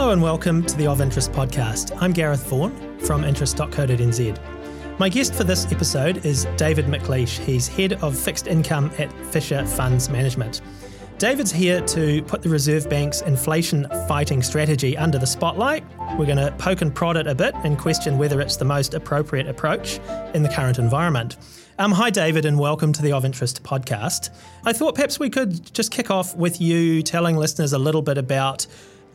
Hello and welcome to the Of Interest podcast. I'm Gareth Vaughan from interest.co.nz. My guest for this episode is David McLeish. He's head of fixed income at Fisher Funds Management. David's here to put the Reserve Bank's inflation fighting strategy under the spotlight. We're going to poke and prod it a bit and question whether it's the most appropriate approach in the current environment. Um, hi, David, and welcome to the Of Interest podcast. I thought perhaps we could just kick off with you telling listeners a little bit about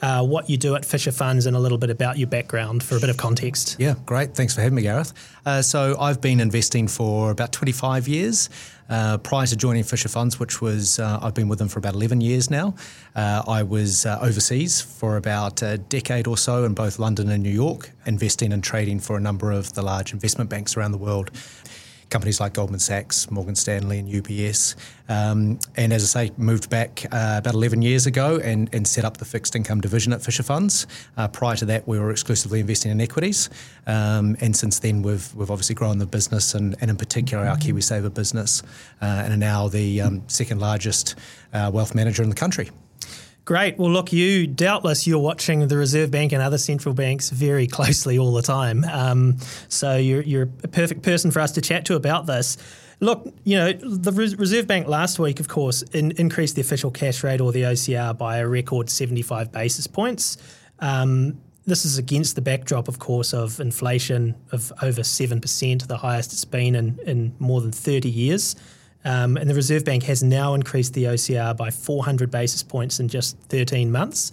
uh, what you do at Fisher Funds and a little bit about your background for a bit of context. Yeah, great. Thanks for having me, Gareth. Uh, so, I've been investing for about 25 years. Uh, prior to joining Fisher Funds, which was uh, I've been with them for about 11 years now, uh, I was uh, overseas for about a decade or so in both London and New York, investing and trading for a number of the large investment banks around the world companies like Goldman Sachs, Morgan Stanley, and UBS. Um, and as I say, moved back uh, about 11 years ago and, and set up the fixed income division at Fisher Funds. Uh, prior to that, we were exclusively investing in equities. Um, and since then, we've, we've obviously grown the business and, and in particular our KiwiSaver business uh, and are now the um, second largest uh, wealth manager in the country. Great. Well, look, you doubtless you're watching the Reserve Bank and other central banks very closely all the time. Um, so you're, you're a perfect person for us to chat to about this. Look, you know, the Reserve Bank last week, of course, in, increased the official cash rate or the OCR by a record 75 basis points. Um, this is against the backdrop, of course, of inflation of over 7%, the highest it's been in, in more than 30 years. Um, and the Reserve Bank has now increased the OCR by 400 basis points in just 13 months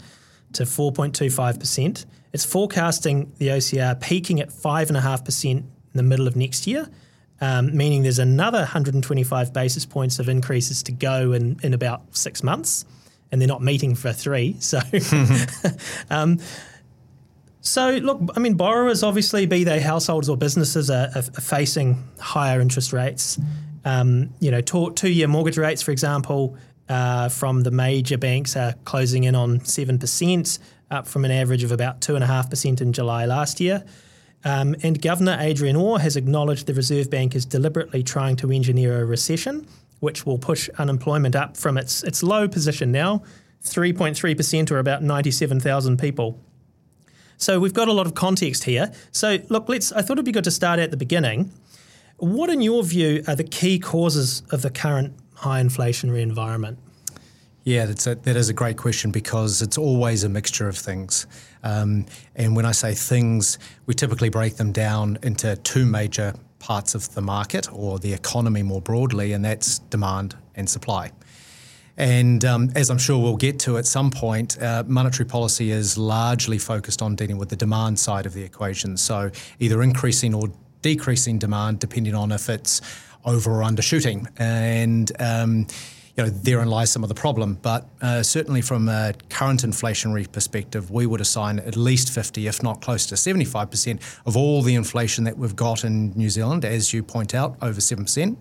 to 4.25%. It's forecasting the OCR peaking at 5.5% in the middle of next year, um, meaning there's another 125 basis points of increases to go in, in about six months. And they're not meeting for three. So. um, so, look, I mean, borrowers obviously, be they households or businesses, are, are facing higher interest rates. Um, you know, two year mortgage rates, for example, uh, from the major banks are closing in on 7%, up from an average of about 2.5% in July last year. Um, and Governor Adrian Orr has acknowledged the Reserve Bank is deliberately trying to engineer a recession, which will push unemployment up from its, its low position now, 3.3% or about 97,000 people. So we've got a lot of context here. So look, let's. I thought it'd be good to start at the beginning. What, in your view, are the key causes of the current high inflationary environment? Yeah, that's a, that is a great question because it's always a mixture of things. Um, and when I say things, we typically break them down into two major parts of the market or the economy more broadly, and that's demand and supply. And um, as I'm sure we'll get to at some point, uh, monetary policy is largely focused on dealing with the demand side of the equation. So either increasing or decreasing demand depending on if it's over or undershooting. And um, you know, therein lies some of the problem. But uh, certainly from a current inflationary perspective, we would assign at least 50, if not close to 75% of all the inflation that we've got in New Zealand, as you point out, over 7%,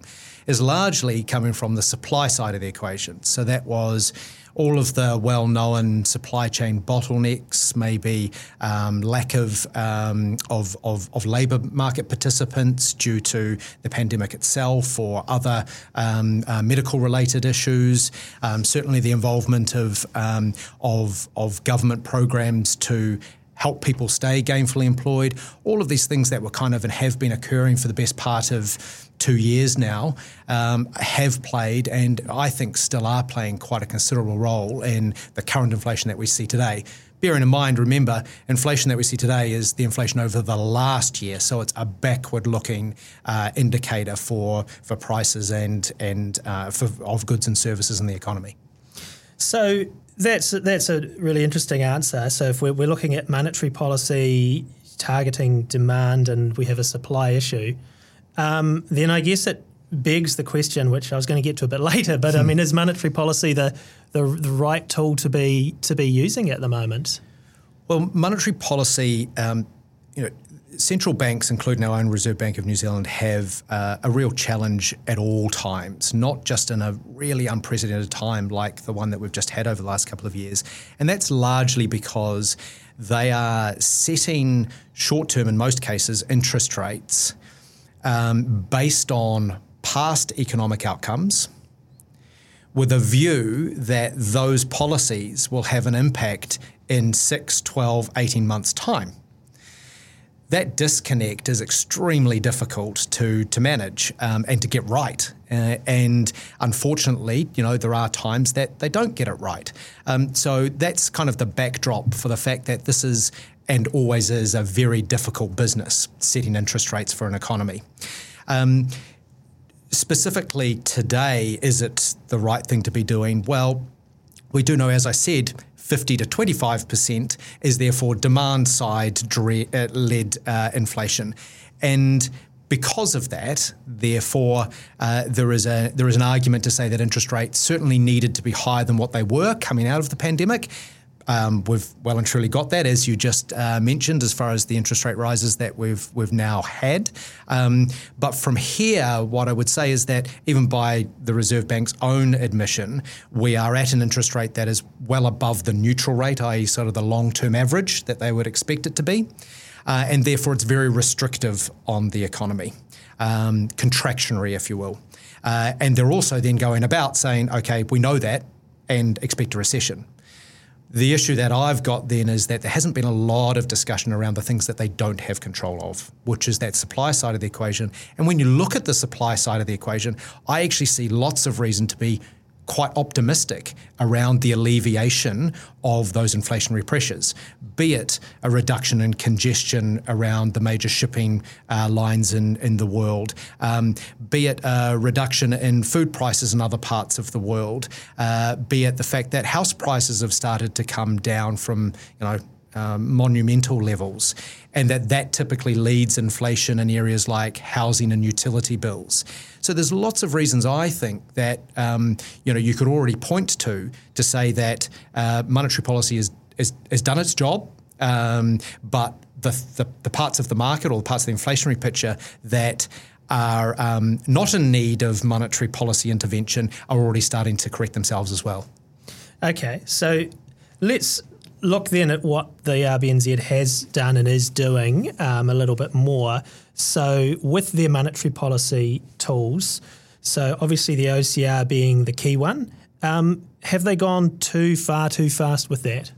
is largely coming from the supply side of the equation. So that was all of the well known supply chain bottlenecks, maybe um, lack of, um, of, of, of labour market participants due to the pandemic itself or other um, uh, medical related issues, um, certainly the involvement of, um, of, of government programs to help people stay gainfully employed, all of these things that were kind of and have been occurring for the best part of two years now um, have played and I think still are playing quite a considerable role in the current inflation that we see today. Bearing in mind, remember, inflation that we see today is the inflation over the last year, so it's a backward-looking uh, indicator for for prices and and uh, for, of goods and services in the economy. So that's that's a really interesting answer. So if we're, we're looking at monetary policy targeting demand and we have a supply issue, um, then I guess it begs the question, which I was going to get to a bit later. But I mean, is monetary policy the, the the right tool to be to be using at the moment? Well, monetary policy, um, you know, central banks, including our own Reserve Bank of New Zealand, have uh, a real challenge at all times, not just in a really unprecedented time like the one that we've just had over the last couple of years. And that's largely because they are setting short term, in most cases, interest rates um, based on past economic outcomes with a view that those policies will have an impact in 6, 12, 18 months' time that disconnect is extremely difficult to to manage um, and to get right. Uh, and unfortunately, you know, there are times that they don't get it right. Um, so that's kind of the backdrop for the fact that this is and always is a very difficult business setting interest rates for an economy. Um, specifically today, is it the right thing to be doing? Well, we do know, as I said, 50 to 25% is therefore demand side uh, led uh, inflation. And because of that, therefore, uh, there is a there is an argument to say that interest rates certainly needed to be higher than what they were coming out of the pandemic. Um, we've well and truly got that, as you just uh, mentioned, as far as the interest rate rises that we've we've now had. Um, but from here, what I would say is that even by the Reserve Bank's own admission, we are at an interest rate that is well above the neutral rate, i.e., sort of the long-term average that they would expect it to be, uh, and therefore it's very restrictive on the economy, um, contractionary, if you will. Uh, and they're also then going about saying, okay, we know that and expect a recession. The issue that I've got then is that there hasn't been a lot of discussion around the things that they don't have control of, which is that supply side of the equation. And when you look at the supply side of the equation, I actually see lots of reason to be quite optimistic around the alleviation of those inflationary pressures, be it a reduction in congestion around the major shipping uh, lines in, in the world, um, be it a reduction in food prices in other parts of the world, uh, be it the fact that house prices have started to come down from, you know, um, monumental levels, and that that typically leads inflation in areas like housing and utility bills. So there's lots of reasons I think that um, you know you could already point to to say that uh, monetary policy has, has, has done its job, um, but the, the, the parts of the market or the parts of the inflationary picture that are um, not in need of monetary policy intervention are already starting to correct themselves as well. Okay, so let's look then at what the RBNZ has done and is doing um, a little bit more. So, with their monetary policy tools, so obviously the OCR being the key one, um, have they gone too far, too fast with that?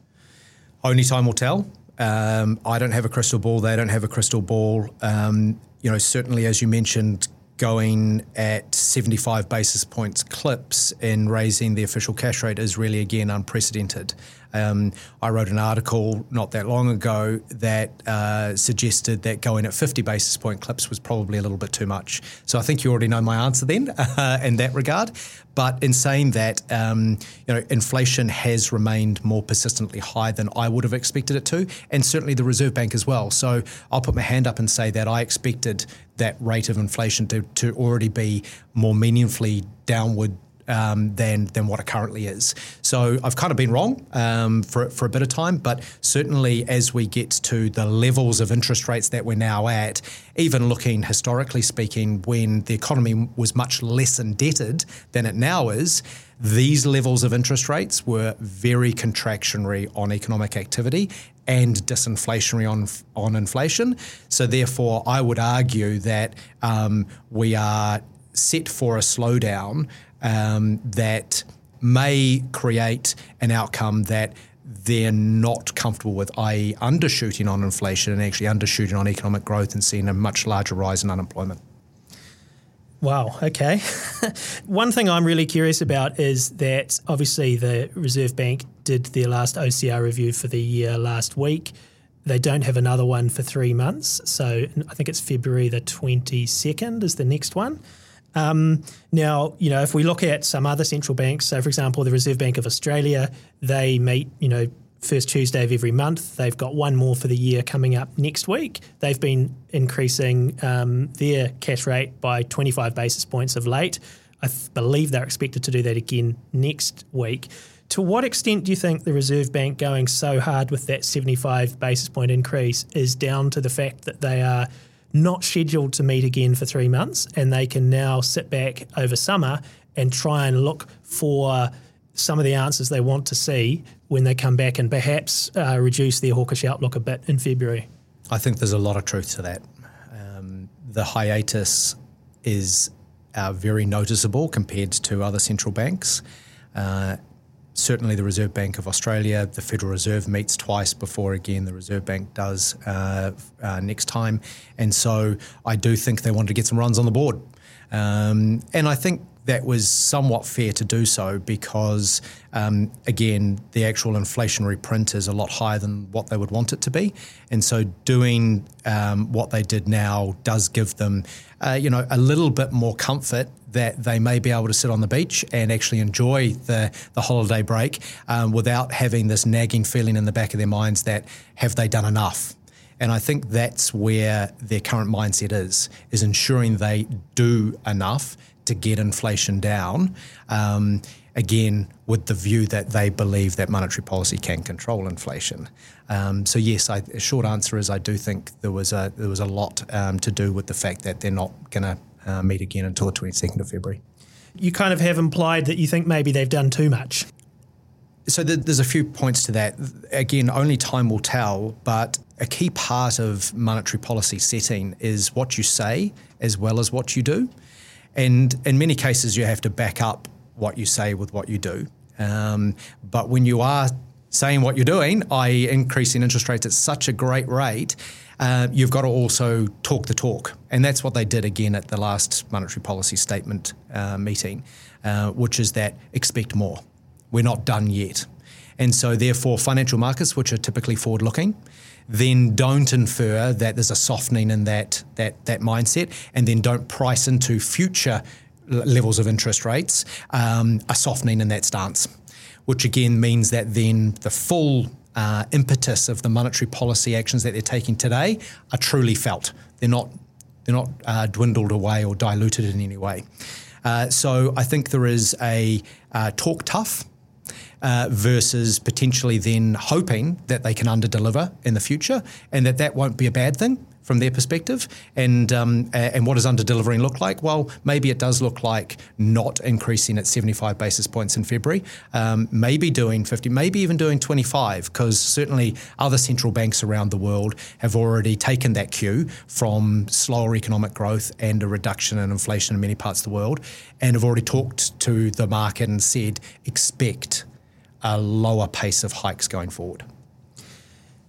Only time will tell. Um, I don't have a crystal ball. They don't have a crystal ball. Um, you know, certainly as you mentioned, going at 75 basis points clips in raising the official cash rate is really again unprecedented. Um, I wrote an article not that long ago that uh, suggested that going at 50 basis point clips was probably a little bit too much. So I think you already know my answer then uh, in that regard. But in saying that, um, you know, inflation has remained more persistently high than I would have expected it to, and certainly the Reserve Bank as well. So I'll put my hand up and say that I expected that rate of inflation to, to already be more meaningfully downward um, than than what it currently is. So I've kind of been wrong um, for for a bit of time, but certainly as we get to the levels of interest rates that we're now at, even looking historically speaking, when the economy was much less indebted than it now is. These levels of interest rates were very contractionary on economic activity and disinflationary on on inflation. So therefore, I would argue that um, we are set for a slowdown um, that may create an outcome that they're not comfortable with, i.e., undershooting on inflation and actually undershooting on economic growth and seeing a much larger rise in unemployment. Wow, okay. One thing I'm really curious about is that obviously the Reserve Bank did their last OCR review for the year last week. They don't have another one for three months. So I think it's February the 22nd is the next one. Um, now, you know, if we look at some other central banks, so for example, the Reserve Bank of Australia, they meet, you know, first Tuesday of every month. They've got one more for the year coming up next week. They've been increasing um, their cash rate by 25 basis points of late. I th- believe they're expected to do that again next week. To what extent do you think the Reserve Bank going so hard with that 75 basis point increase is down to the fact that they are not scheduled to meet again for three months, and they can now sit back over summer and try and look for some of the answers they want to see when they come back and perhaps uh, reduce their hawkish outlook a bit in February. I think there's a lot of truth to that. Um, the hiatus is uh, very noticeable compared to other central banks. Uh, certainly the Reserve Bank of Australia, the Federal Reserve meets twice before again the Reserve Bank does uh, uh, next time. And so I do think they wanted to get some runs on the board. Um, and I think that was somewhat fair to do so because, um, again, the actual inflationary print is a lot higher than what they would want it to be. And so doing um, what they did now does give them, uh, you know, a little bit more comfort that they may be able to sit on the beach and actually enjoy the, the holiday break um, without having this nagging feeling in the back of their minds that have they done enough? And I think that's where their current mindset is, is ensuring they do enough to get inflation down. Um, again, with the view that they believe that monetary policy can control inflation. Um, so yes, I, a short answer is I do think there was a there was a lot um, to do with the fact that they're not going to uh, meet again until the 22nd of February. You kind of have implied that you think maybe they've done too much. So the, there's a few points to that. Again, only time will tell, but a key part of monetary policy setting is what you say as well as what you do. And in many cases, you have to back up what you say with what you do. Um, but when you are saying what you're doing, i.e., increasing interest rates at such a great rate, uh, you've got to also talk the talk. And that's what they did again at the last monetary policy statement uh, meeting, uh, which is that expect more. We're not done yet. And so, therefore, financial markets, which are typically forward looking, then don't infer that there's a softening in that, that, that mindset, and then don't price into future levels of interest rates um, a softening in that stance, which again means that then the full uh, impetus of the monetary policy actions that they're taking today are truly felt. They're not they're not uh, dwindled away or diluted in any way. Uh, so I think there is a uh, talk tough uh, versus potentially then hoping that they can underdeliver in the future and that that won't be a bad thing from their perspective. And um, and what does under delivering look like? Well, maybe it does look like not increasing at 75 basis points in February, um, maybe doing 50, maybe even doing 25, because certainly other central banks around the world have already taken that cue from slower economic growth and a reduction in inflation in many parts of the world, and have already talked to the market and said expect a lower pace of hikes going forward.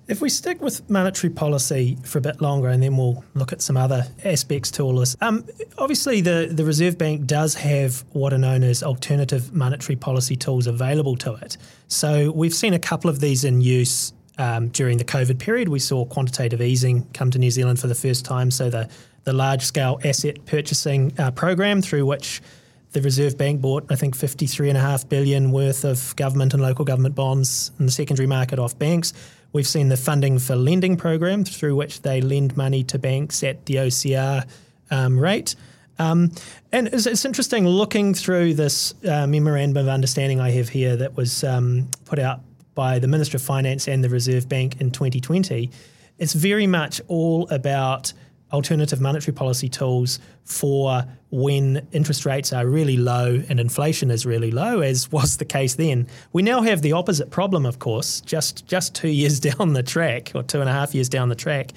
If we stick with monetary policy for a bit longer and then we'll look at some other aspects to all this. Um, obviously, the, the Reserve Bank does have what are known as alternative monetary policy tools available to it. So we've seen a couple of these in use um, during the COVID period. We saw quantitative easing come to New Zealand for the first time. So the, the large scale asset purchasing uh, program through which the Reserve Bank bought, I think, 53.5 billion worth of government and local government bonds in the secondary market off banks. We've seen the funding for lending program through which they lend money to banks at the OCR um, rate. Um, and it's, it's, interesting looking through this uh, memorandum of understanding I have here that was um, put out by the Minister of Finance and the Reserve Bank in 2020. It's very much all about alternative monetary policy tools for when interest rates are really low and inflation is really low, as was the case then. We now have the opposite problem, of course, just just two years down the track or two and a half years down the track.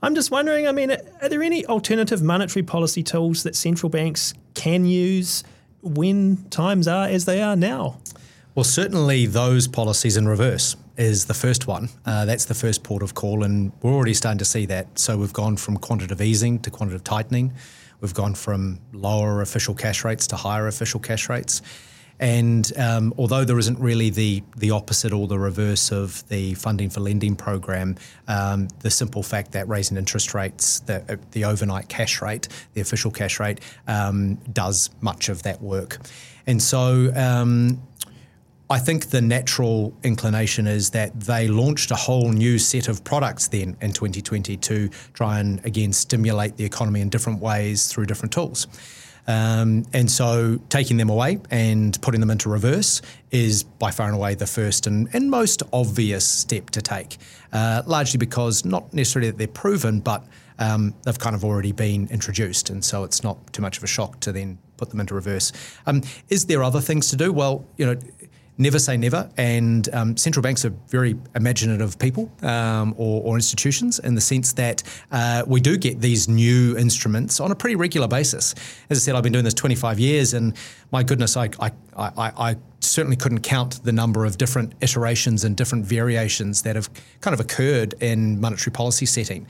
I'm just wondering, I mean, are there any alternative monetary policy tools that central banks can use when times are as they are now? Well, certainly those policies in reverse is the first one. Uh, that's the first port of call, and we're already starting to see that. So we've gone from quantitative easing to quantitative tightening. We've gone from lower official cash rates to higher official cash rates. And um, although there isn't really the the opposite or the reverse of the funding for lending program, um, the simple fact that raising interest rates, the uh, the overnight cash rate, the official cash rate, um, does much of that work. And so um, I think the natural inclination is that they launched a whole new set of products then in 2020 to try and again stimulate the economy in different ways through different tools. Um, and so taking them away and putting them into reverse is by far and away the first and, and most obvious step to take, uh, largely because not necessarily that they're proven, but um, they've kind of already been introduced. And so it's not too much of a shock to then put them into reverse. Um, is there other things to do? Well, you know, never say never. And um, central banks are very imaginative people um, or, or, institutions in the sense that uh, we do get these new instruments on a pretty regular basis. As I said, I've been doing this 25 years, and my goodness, I, I, I, I certainly couldn't count the number of different iterations and different variations that have kind of occurred in monetary policy setting.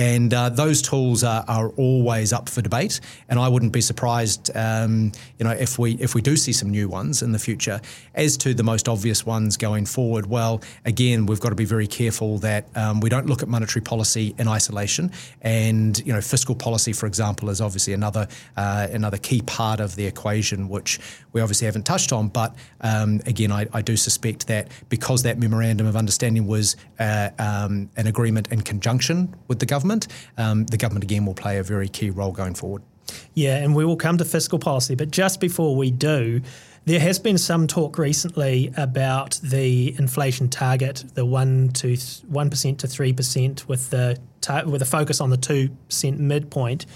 And uh, those tools are, are, always up for debate, and I wouldn't be surprised, um, you know, if we if we do see some new ones in the future. As to the most obvious ones going forward, well, again, we've got to be very careful that um, we don't look at monetary policy in isolation, and you know, fiscal policy, for example, is obviously another uh, another key part of the equation, which we obviously haven't touched on. But um, again, I, I, do suspect that because that memorandum of understanding was uh, um, an agreement in conjunction with the government government, um, the government again will play a very key role going forward. Yeah, and we will come to fiscal policy, but just before we do, there has been some talk recently about the inflation target, the one to one percent to three percent, with the tar- with a focus on the two percent midpoint.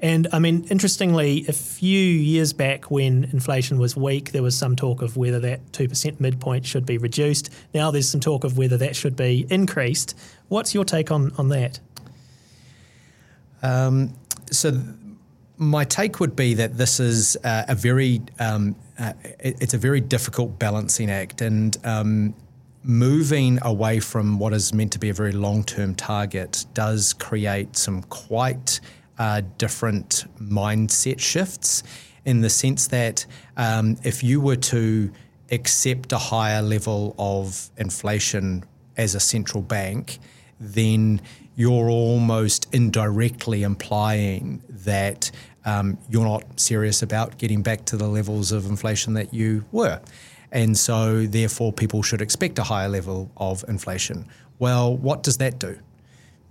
And I mean, interestingly, a few years back when inflation was weak, there was some talk of whether that 2% midpoint should be reduced. Now there's some talk of whether that should be increased. What's your take on, on that? Um, so th- my take would be that this is uh, a very um, uh, it, it's a very difficult balancing act and um, moving away from what is meant to be a very long-term target does create some quite uh, different mindset shifts in the sense that um, if you were to accept a higher level of inflation as a central bank, then you're almost indirectly implying that um, you're not serious about getting back to the levels of inflation that you were. And so, therefore, people should expect a higher level of inflation. Well, what does that do?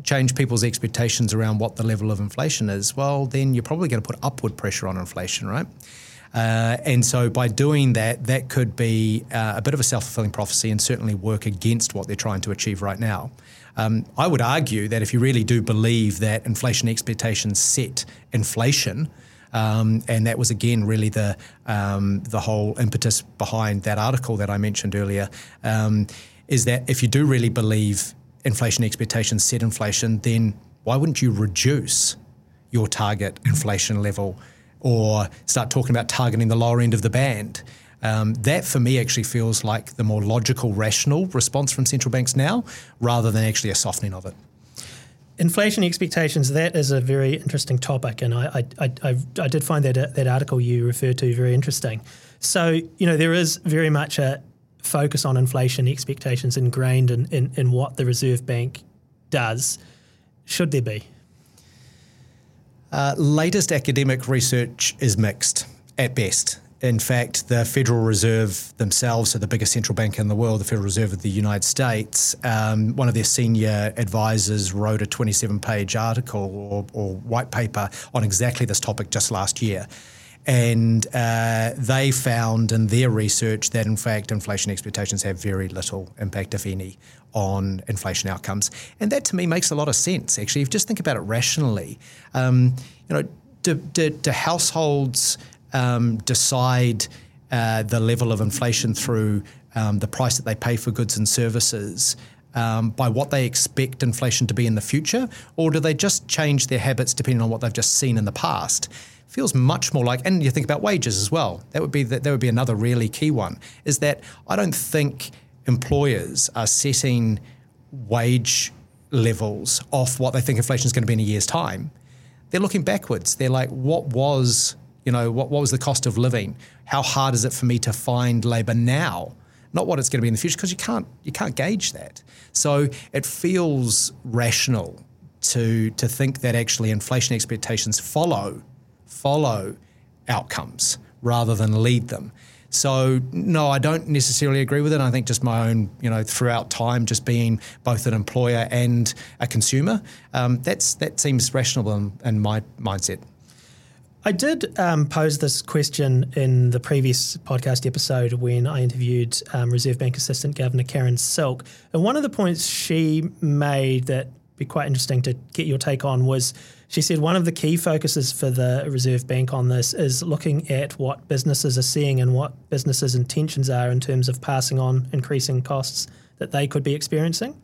Change people's expectations around what the level of inflation is. Well, then you're probably going to put upward pressure on inflation, right? Uh, and so by doing that, that could be uh, a bit of a self fulfilling prophecy and certainly work against what they're trying to achieve right now. Um, I would argue that if you really do believe that inflation expectations set inflation, um, and that was again really the um, the whole impetus behind that article that I mentioned earlier. Um, is that if you do really believe inflation expectations set inflation, then why wouldn't you reduce your target inflation level or start talking about targeting the lower end of the band? Um, that for me actually feels like the more logical, rational response from central banks now rather than actually a softening of it. Inflation expectations, that is a very interesting topic. And I, I, I, I did find that, that article you referred to very interesting. So, you know, there is very much a focus on inflation expectations ingrained in, in, in what the Reserve Bank does. Should there be? Uh, latest academic research is mixed at best. In fact, the Federal Reserve themselves, so the biggest central bank in the world, the Federal Reserve of the United States, um, one of their senior advisors wrote a 27 page article or, or, white paper on exactly this topic just last year. And uh, they found in their research that, in fact, inflation expectations have very little impact, if any, on inflation outcomes. And that to me makes a lot of sense, actually. If you just think about it rationally, um, you know, do, do, do households um, decide uh, the level of inflation through um, the price that they pay for goods and services um, by what they expect inflation to be in the future, or do they just change their habits depending on what they've just seen in the past? Feels much more like, and you think about wages as well. That would be that, that would be another really key one. Is that I don't think employers are setting wage levels off what they think inflation is going to be in a year's time. They're looking backwards. They're like, what was you know, what, what was the cost of living? How hard is it for me to find labour now? Not what it's going to be in the future, because you can't you can't gauge that. So it feels rational to to think that actually inflation expectations follow follow outcomes rather than lead them. So no, I don't necessarily agree with it. I think just my own, you know, throughout time, just being both an employer and a consumer, um, that's that seems rational in, in my mindset. I did um, pose this question in the previous podcast episode when I interviewed um, Reserve Bank Assistant Governor Karen Silk. And one of the points she made that be quite interesting to get your take on was she said one of the key focuses for the Reserve Bank on this is looking at what businesses are seeing and what businesses' intentions are in terms of passing on increasing costs that they could be experiencing.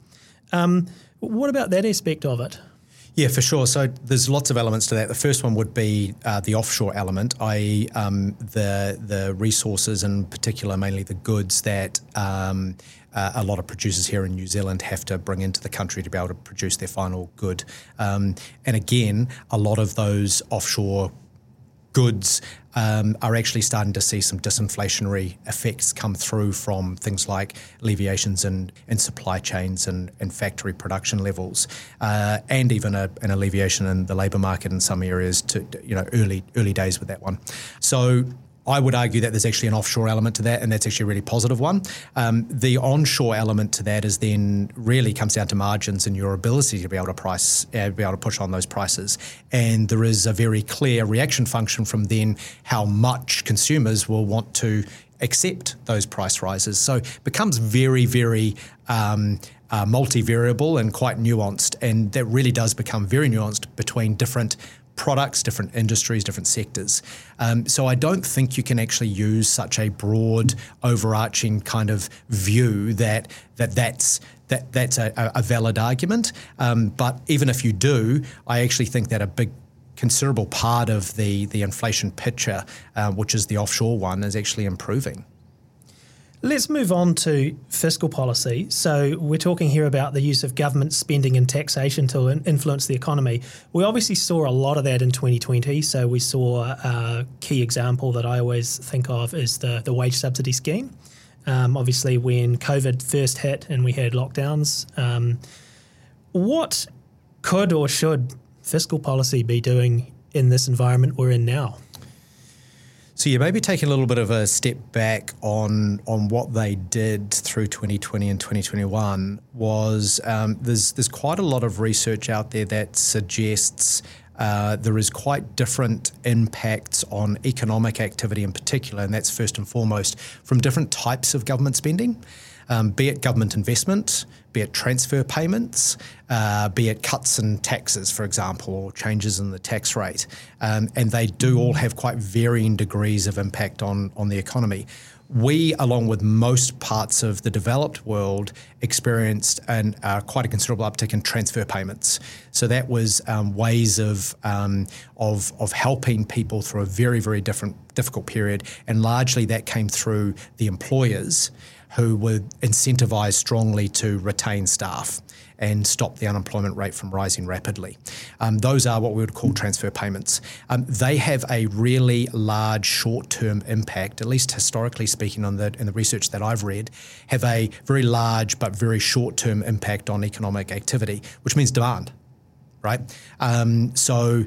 Um, what about that aspect of it? Yeah, for sure. So there's lots of elements to that. The first one would be uh, the offshore element, i.e., um, the the resources, in particular, mainly the goods that um, uh, a lot of producers here in New Zealand have to bring into the country to be able to produce their final good. Um, and again, a lot of those offshore goods um, are actually starting to see some disinflationary effects come through from things like alleviations in, in supply chains and, and factory production levels, uh, and even a, an alleviation in the labour market in some areas to you know early early days with that one. So I would argue that there's actually an offshore element to that, and that's actually a really positive one. Um, the onshore element to that is then really comes down to margins and your ability to be able to price, uh, be able to push on those prices. And there is a very clear reaction function from then how much consumers will want to accept those price rises. So it becomes very, very um, uh, multivariable and quite nuanced, and that really does become very nuanced between different products, different industries, different sectors. Um, so I don't think you can actually use such a broad, overarching kind of view that that that's that that's a, a valid argument. Um, but even if you do, I actually think that a big considerable part of the the inflation picture, uh, which is the offshore one, is actually improving. Let's move on to fiscal policy. So, we're talking here about the use of government spending and taxation to influence the economy. We obviously saw a lot of that in 2020. So, we saw a key example that I always think of is the, the wage subsidy scheme. Um, obviously, when COVID first hit and we had lockdowns, um, what could or should fiscal policy be doing in this environment we're in now? So yeah, maybe taking a little bit of a step back on on what they did through 2020 and 2021 was um, there's there's quite a lot of research out there that suggests uh, there is quite different impacts on economic activity in particular, and that's first and foremost from different types of government spending um, be it government investment, be it transfer payments, uh, be it cuts in taxes, for example, or changes in the tax rate. Um, and they do all have quite varying degrees of impact on, on the economy. We, along with most parts of the developed world, experienced an, uh, quite a considerable uptick in transfer payments. So that was um, ways of, um, of, of helping people through a very, very different, difficult period. And largely that came through the employers who were incentivised strongly to retain staff and stop the unemployment rate from rising rapidly. Um, those are what we would call transfer payments. Um, they have a really large short-term impact, at least historically speaking, on the in the research that I've read, have a very large but very short-term impact on economic activity, which means demand, right? Um, so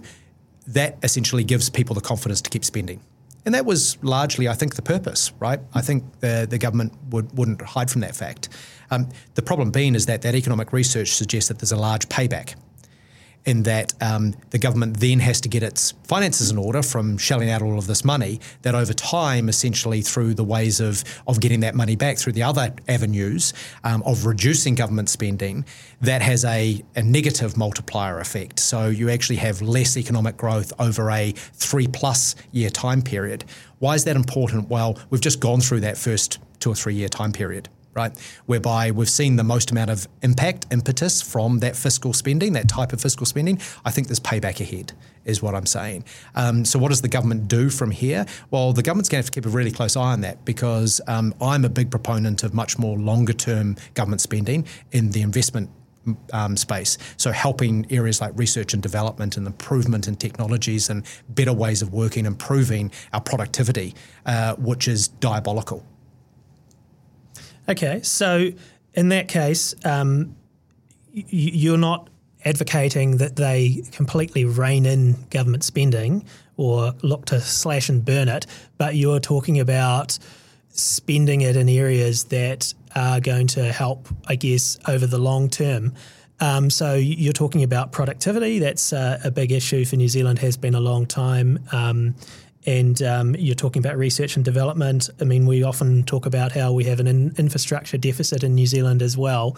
that essentially gives people the confidence to keep spending. And that was largely, I think, the purpose, right? I think the, the government would, wouldn't hide from that fact. Um, the problem being is that that economic research suggests that there's a large payback in that um, the government then has to get its finances in order from shelling out all of this money, that over time, essentially through the ways of, of getting that money back through the other avenues um, of reducing government spending, that has a, a negative multiplier effect. So you actually have less economic growth over a three plus year time period. Why is that important? Well, we've just gone through that first two or three year time period right? Whereby we've seen the most amount of impact, impetus from that fiscal spending, that type of fiscal spending. I think there's payback ahead, is what I'm saying. Um, so, what does the government do from here? Well, the government's going to have to keep a really close eye on that because um, I'm a big proponent of much more longer term government spending in the investment um, space. So helping areas like research and development and improvement in technologies and better ways of working, improving our productivity, uh, which is diabolical. Okay, so in that case, um, y- you're not advocating that they completely rein in government spending or look to slash and burn it, but you're talking about spending it in areas that are going to help, I guess, over the long term. Um, so you're talking about productivity. That's uh, a big issue for New Zealand. Has been a long time. Um, and um, you're talking about research and development. I mean, we often talk about how we have an in- infrastructure deficit in New Zealand as well.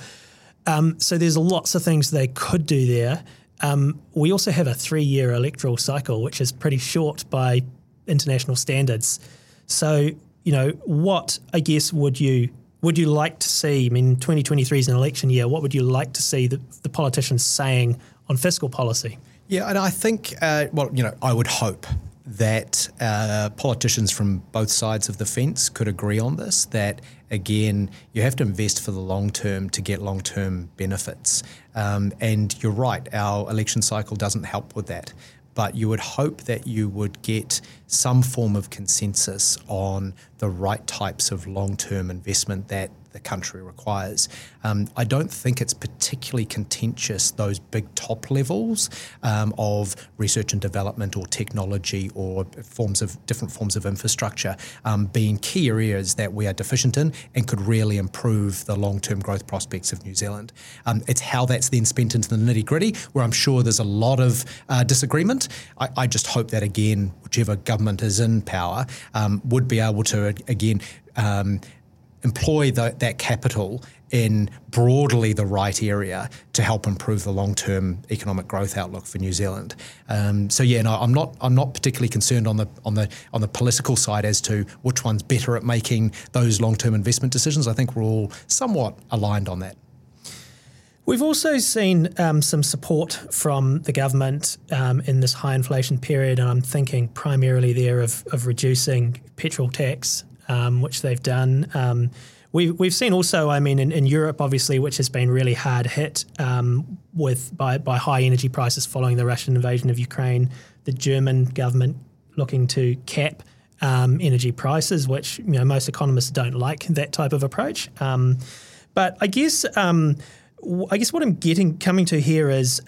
Um, so there's lots of things they could do there. Um, we also have a three-year electoral cycle, which is pretty short by international standards. So, you know, what I guess would you would you like to see? I mean, 2023 is an election year. What would you like to see the, the politicians saying on fiscal policy. Yeah, and I think, uh, well, you know, I would hope that uh, politicians from both sides of the fence could agree on this. That again, you have to invest for the long term to get long term benefits. Um, and you're right, our election cycle doesn't help with that. But you would hope that you would get some form of consensus on the right types of long term investment that the country requires. Um, I don't think it's particularly contentious, those big top levels um, of research and development or technology or forms of different forms of infrastructure um, being key areas that we are deficient in and could really improve the long term growth prospects of New Zealand. Um, it's how that's then spent into the nitty gritty, where I'm sure there's a lot of uh, disagreement. I, I, just hope that, again, whichever government is in power um, would be able to, again, um, employ the, that capital in broadly the right area to help improve the long-term economic growth outlook for New Zealand. Um, so yeah, no, I'm not I'm not particularly concerned on the on the on the political side as to which one's better at making those long-term investment decisions. I think we're all somewhat aligned on that. We've also seen um, some support from the government um, in this high inflation period, and I'm thinking primarily there of, of reducing petrol tax um, which they've done. Um, we've, we've seen also, I mean, in, in, Europe, obviously, which has been really hard hit um, with by, by high energy prices following the Russian invasion of Ukraine, the German government looking to cap um, energy prices, which you know most economists don't like that type of approach. Um, but I guess um, I guess what I'm getting coming to here is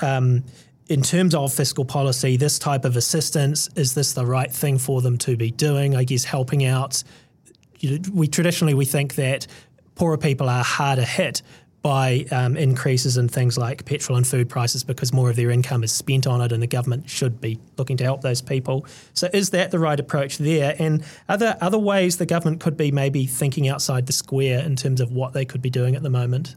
in terms of fiscal policy, this type of assistance is this the right thing for them to be doing? I guess helping out you know, we traditionally we think that poorer people are harder hit by um, increases in things like petrol and food prices because more of their income is spent on it, and the government should be looking to help those people. So, is that the right approach there? And are there other ways the government could be maybe thinking outside the square in terms of what they could be doing at the moment?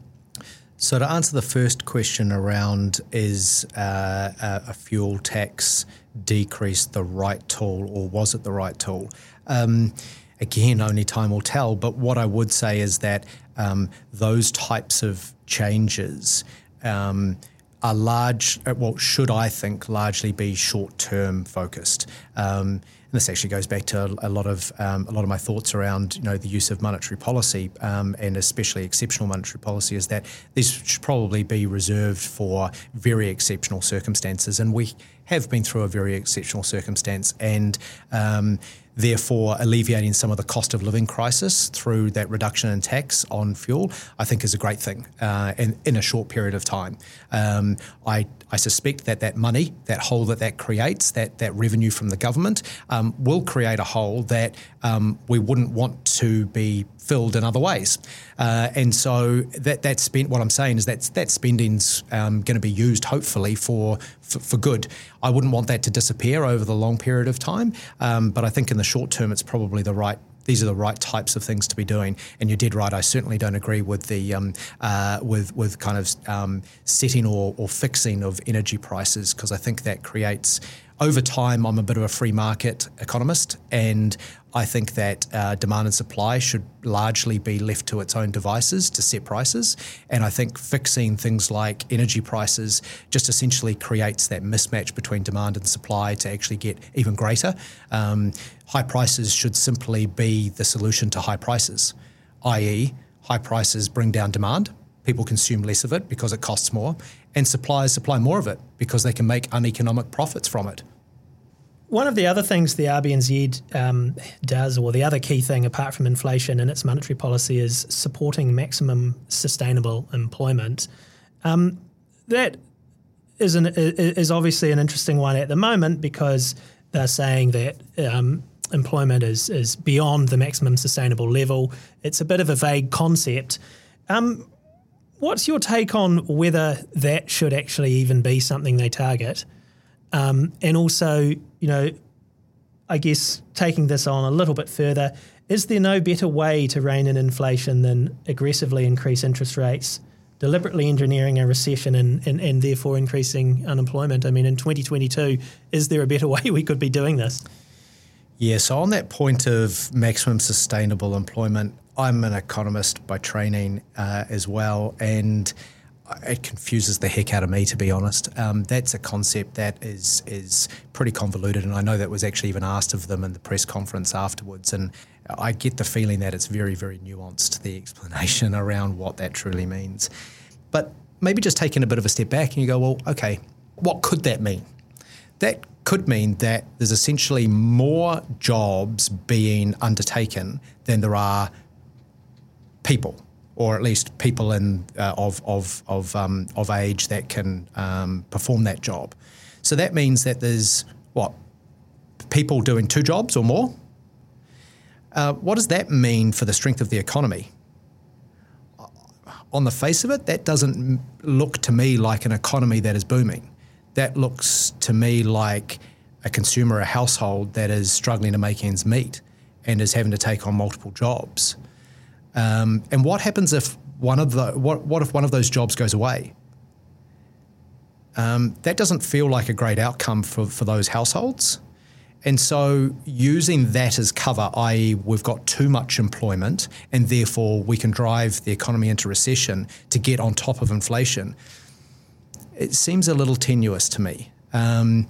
So, to answer the first question around is uh, a fuel tax decrease the right tool, or was it the right tool? Um, again, only time will tell. But what I would say is that um, those types of changes um, are large, uh, well, should I think largely be short term focused. Um, and this actually goes back to a, lot of um, a lot of my thoughts around you know the use of monetary policy um, and especially exceptional monetary policy is that these should probably be reserved for very exceptional circumstances, and we have been through a very exceptional circumstance, and um, therefore alleviating some of the cost of living crisis through that reduction in tax on fuel, I think is a great thing uh, in, in a short period of time. Um, I, I suspect that that money, that hole that that creates, that, that revenue from the government, um, will create a hole that um, we wouldn't want to be filled in other ways. Uh, and so that that spent. What I'm saying is that that spending's um, going to be used hopefully for, for, for good. I wouldn't want that to disappear over the long period of time, um, but I think in the short term it's probably the right these are the right types of things to be doing. And you're dead right. I certainly don't agree with the um, uh, with with kind of um, setting or, or fixing of energy prices because I think that creates over time, I'm a bit of a free market economist, and I think that uh, demand and supply should largely be left to its own devices to set prices. And I think fixing things like energy prices just essentially creates that mismatch between demand and supply to actually get even greater. Um, high prices should simply be the solution to high prices, i.e., high prices bring down demand. People consume less of it because it costs more, and suppliers supply more of it because they can make uneconomic profits from it. One of the other things the RBNZ um, does, or the other key thing apart from inflation in its monetary policy, is supporting maximum sustainable employment. Um, that is, an, is obviously an interesting one at the moment because they're saying that um, employment is, is beyond the maximum sustainable level. It's a bit of a vague concept. Um, what's your take on whether that should actually even be something they target? Um, and also, you know, I guess taking this on a little bit further, is there no better way to rein in inflation than aggressively increase interest rates, deliberately engineering a recession and, and, and therefore increasing unemployment? I mean, in 2022, is there a better way we could be doing this? Yeah, so on that point of maximum sustainable employment, I'm an economist by training uh, as well. And it confuses the heck out of me, to be honest. Um, that's a concept that is is pretty convoluted, and I know that was actually even asked of them in the press conference afterwards. And I get the feeling that it's very, very nuanced the explanation around what that truly means. But maybe just taking a bit of a step back, and you go, well, okay, what could that mean? That could mean that there's essentially more jobs being undertaken than there are people or at least people in uh, of of of um, of age that can um, perform that job. So that means that there's what people doing two jobs or more. Uh, what does that mean for the strength of the economy? On the face of it, that doesn't look to me like an economy that is booming. That looks to me like a consumer, a household that is struggling to make ends meet and is having to take on multiple jobs. Um, and what happens if one of the what what if one of those jobs goes away? Um, that doesn't feel like a great outcome for, for those households. And so, using that as cover, i.e., we've got too much employment and therefore we can drive the economy into recession to get on top of inflation, it seems a little tenuous to me. Um,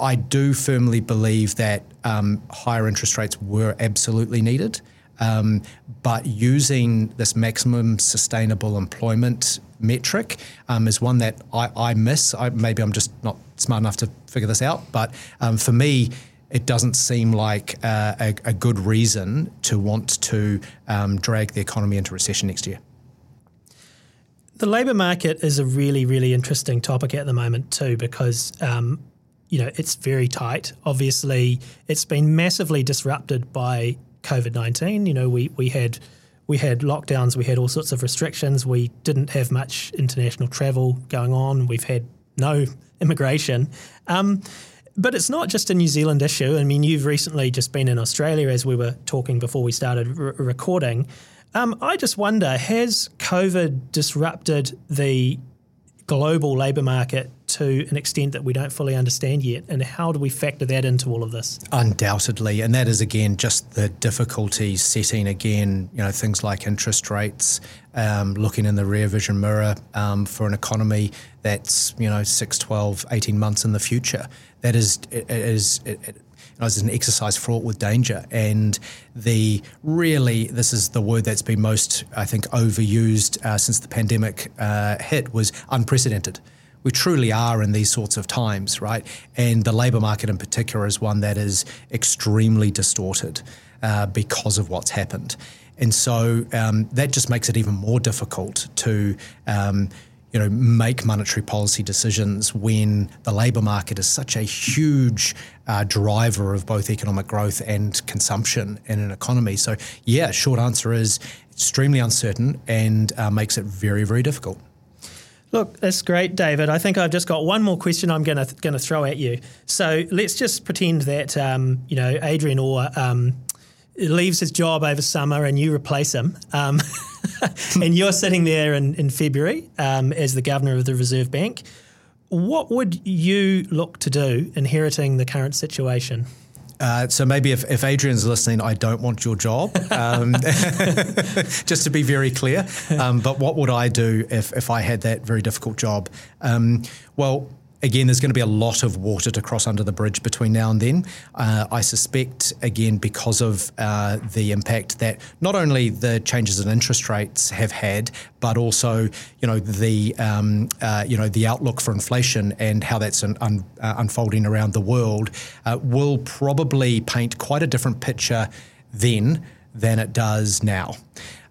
I do firmly believe that um, higher interest rates were absolutely needed. Um, but using this maximum sustainable employment metric um, is one that I, I miss. I, maybe I'm just not smart enough to figure this out, but um, for me, it doesn't seem like uh, a, a, good reason to want to um, drag the economy into recession next year. The labour market is a really, really interesting topic at the moment too, because um, you know it's very tight. Obviously, it's been massively disrupted by COVID nineteen. You know, we we had we had lockdowns, we had all sorts of restrictions. We didn't have much international travel going on. We've had no immigration. Um, but it's not just a New Zealand issue. I mean, you've recently just been in Australia, as we were talking before we started recording. Um, I just wonder has COVID disrupted the global labour market to an extent that we don't fully understand yet? And how do we factor that into all of this? Undoubtedly. And that is, again, just the difficulties setting, again, you know, things like interest rates, um, looking in the rear vision mirror um, for an economy that's, you know, 6, 12, 18 months in the future. That is, it, it is, it, it, an exercise fraught with danger. And the really, this is the word that's been most, I think, overused uh, since the pandemic uh, hit was unprecedented we truly are in these sorts of times, right? And the labour market in particular is one that is extremely distorted uh, because of what's happened. And so um, that just makes it even more difficult to. Um, you know, make monetary policy decisions when the labour market is such a huge uh, driver of both economic growth and consumption in an economy. So, yeah, short answer is extremely uncertain and uh, makes it very, very difficult. Look, that's great, David. I think I've just got one more question I'm going to going to throw at you. So let's just pretend that um, you know Adrian Orr um, leaves his job over summer and you replace him, um, and you're sitting there in, in February um, as the governor of the Reserve Bank. What would you look to do inheriting the current situation? Uh, so maybe if, if Adrian's listening, I don't want your job, um, just to be very clear. Um, but what would I do if, if I had that very difficult job? Um, well, again, there's going to be a lot of water to cross under the bridge between now and then. Uh, I suspect, again, because of uh, the impact that not only the changes in interest rates have had, but also, you know, the um, uh, you know the outlook for inflation and how that's un- un- uh, unfolding around the world uh, will probably paint quite a different picture then than it does now.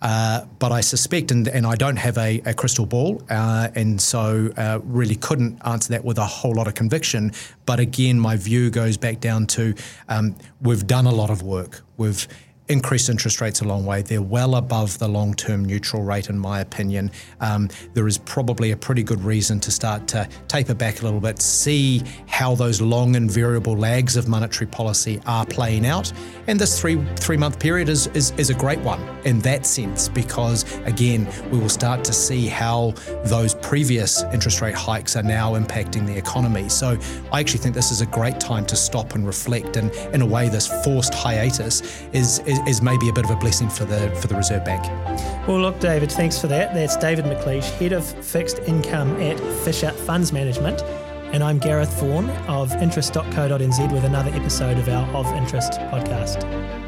Uh, but I suspect, and, and I don't have a, a crystal ball, uh, and so uh, really couldn't answer that with a whole lot of conviction. But again, my view goes back down to um, we've done a lot of work. We've increased interest rates a long way. They're well above the long term neutral rate, in my opinion. Um, there is probably a pretty good reason to start to taper back a little bit, see how those long and variable lags of monetary policy are playing out. And this three three month period is, is, is a great one in that sense, because again, we will start to see how those previous interest rate hikes are now impacting the economy. So I actually think this is a great time to stop and reflect. And in a way, this forced hiatus is, is is, maybe a bit of a blessing for the for the Reserve Bank. Well, look, David, thanks for that. That's David McLeish, Head of Fixed Income at Fisher Funds Management. And I'm Gareth Vaughan of interest.co.nz with another episode of our Of Interest podcast.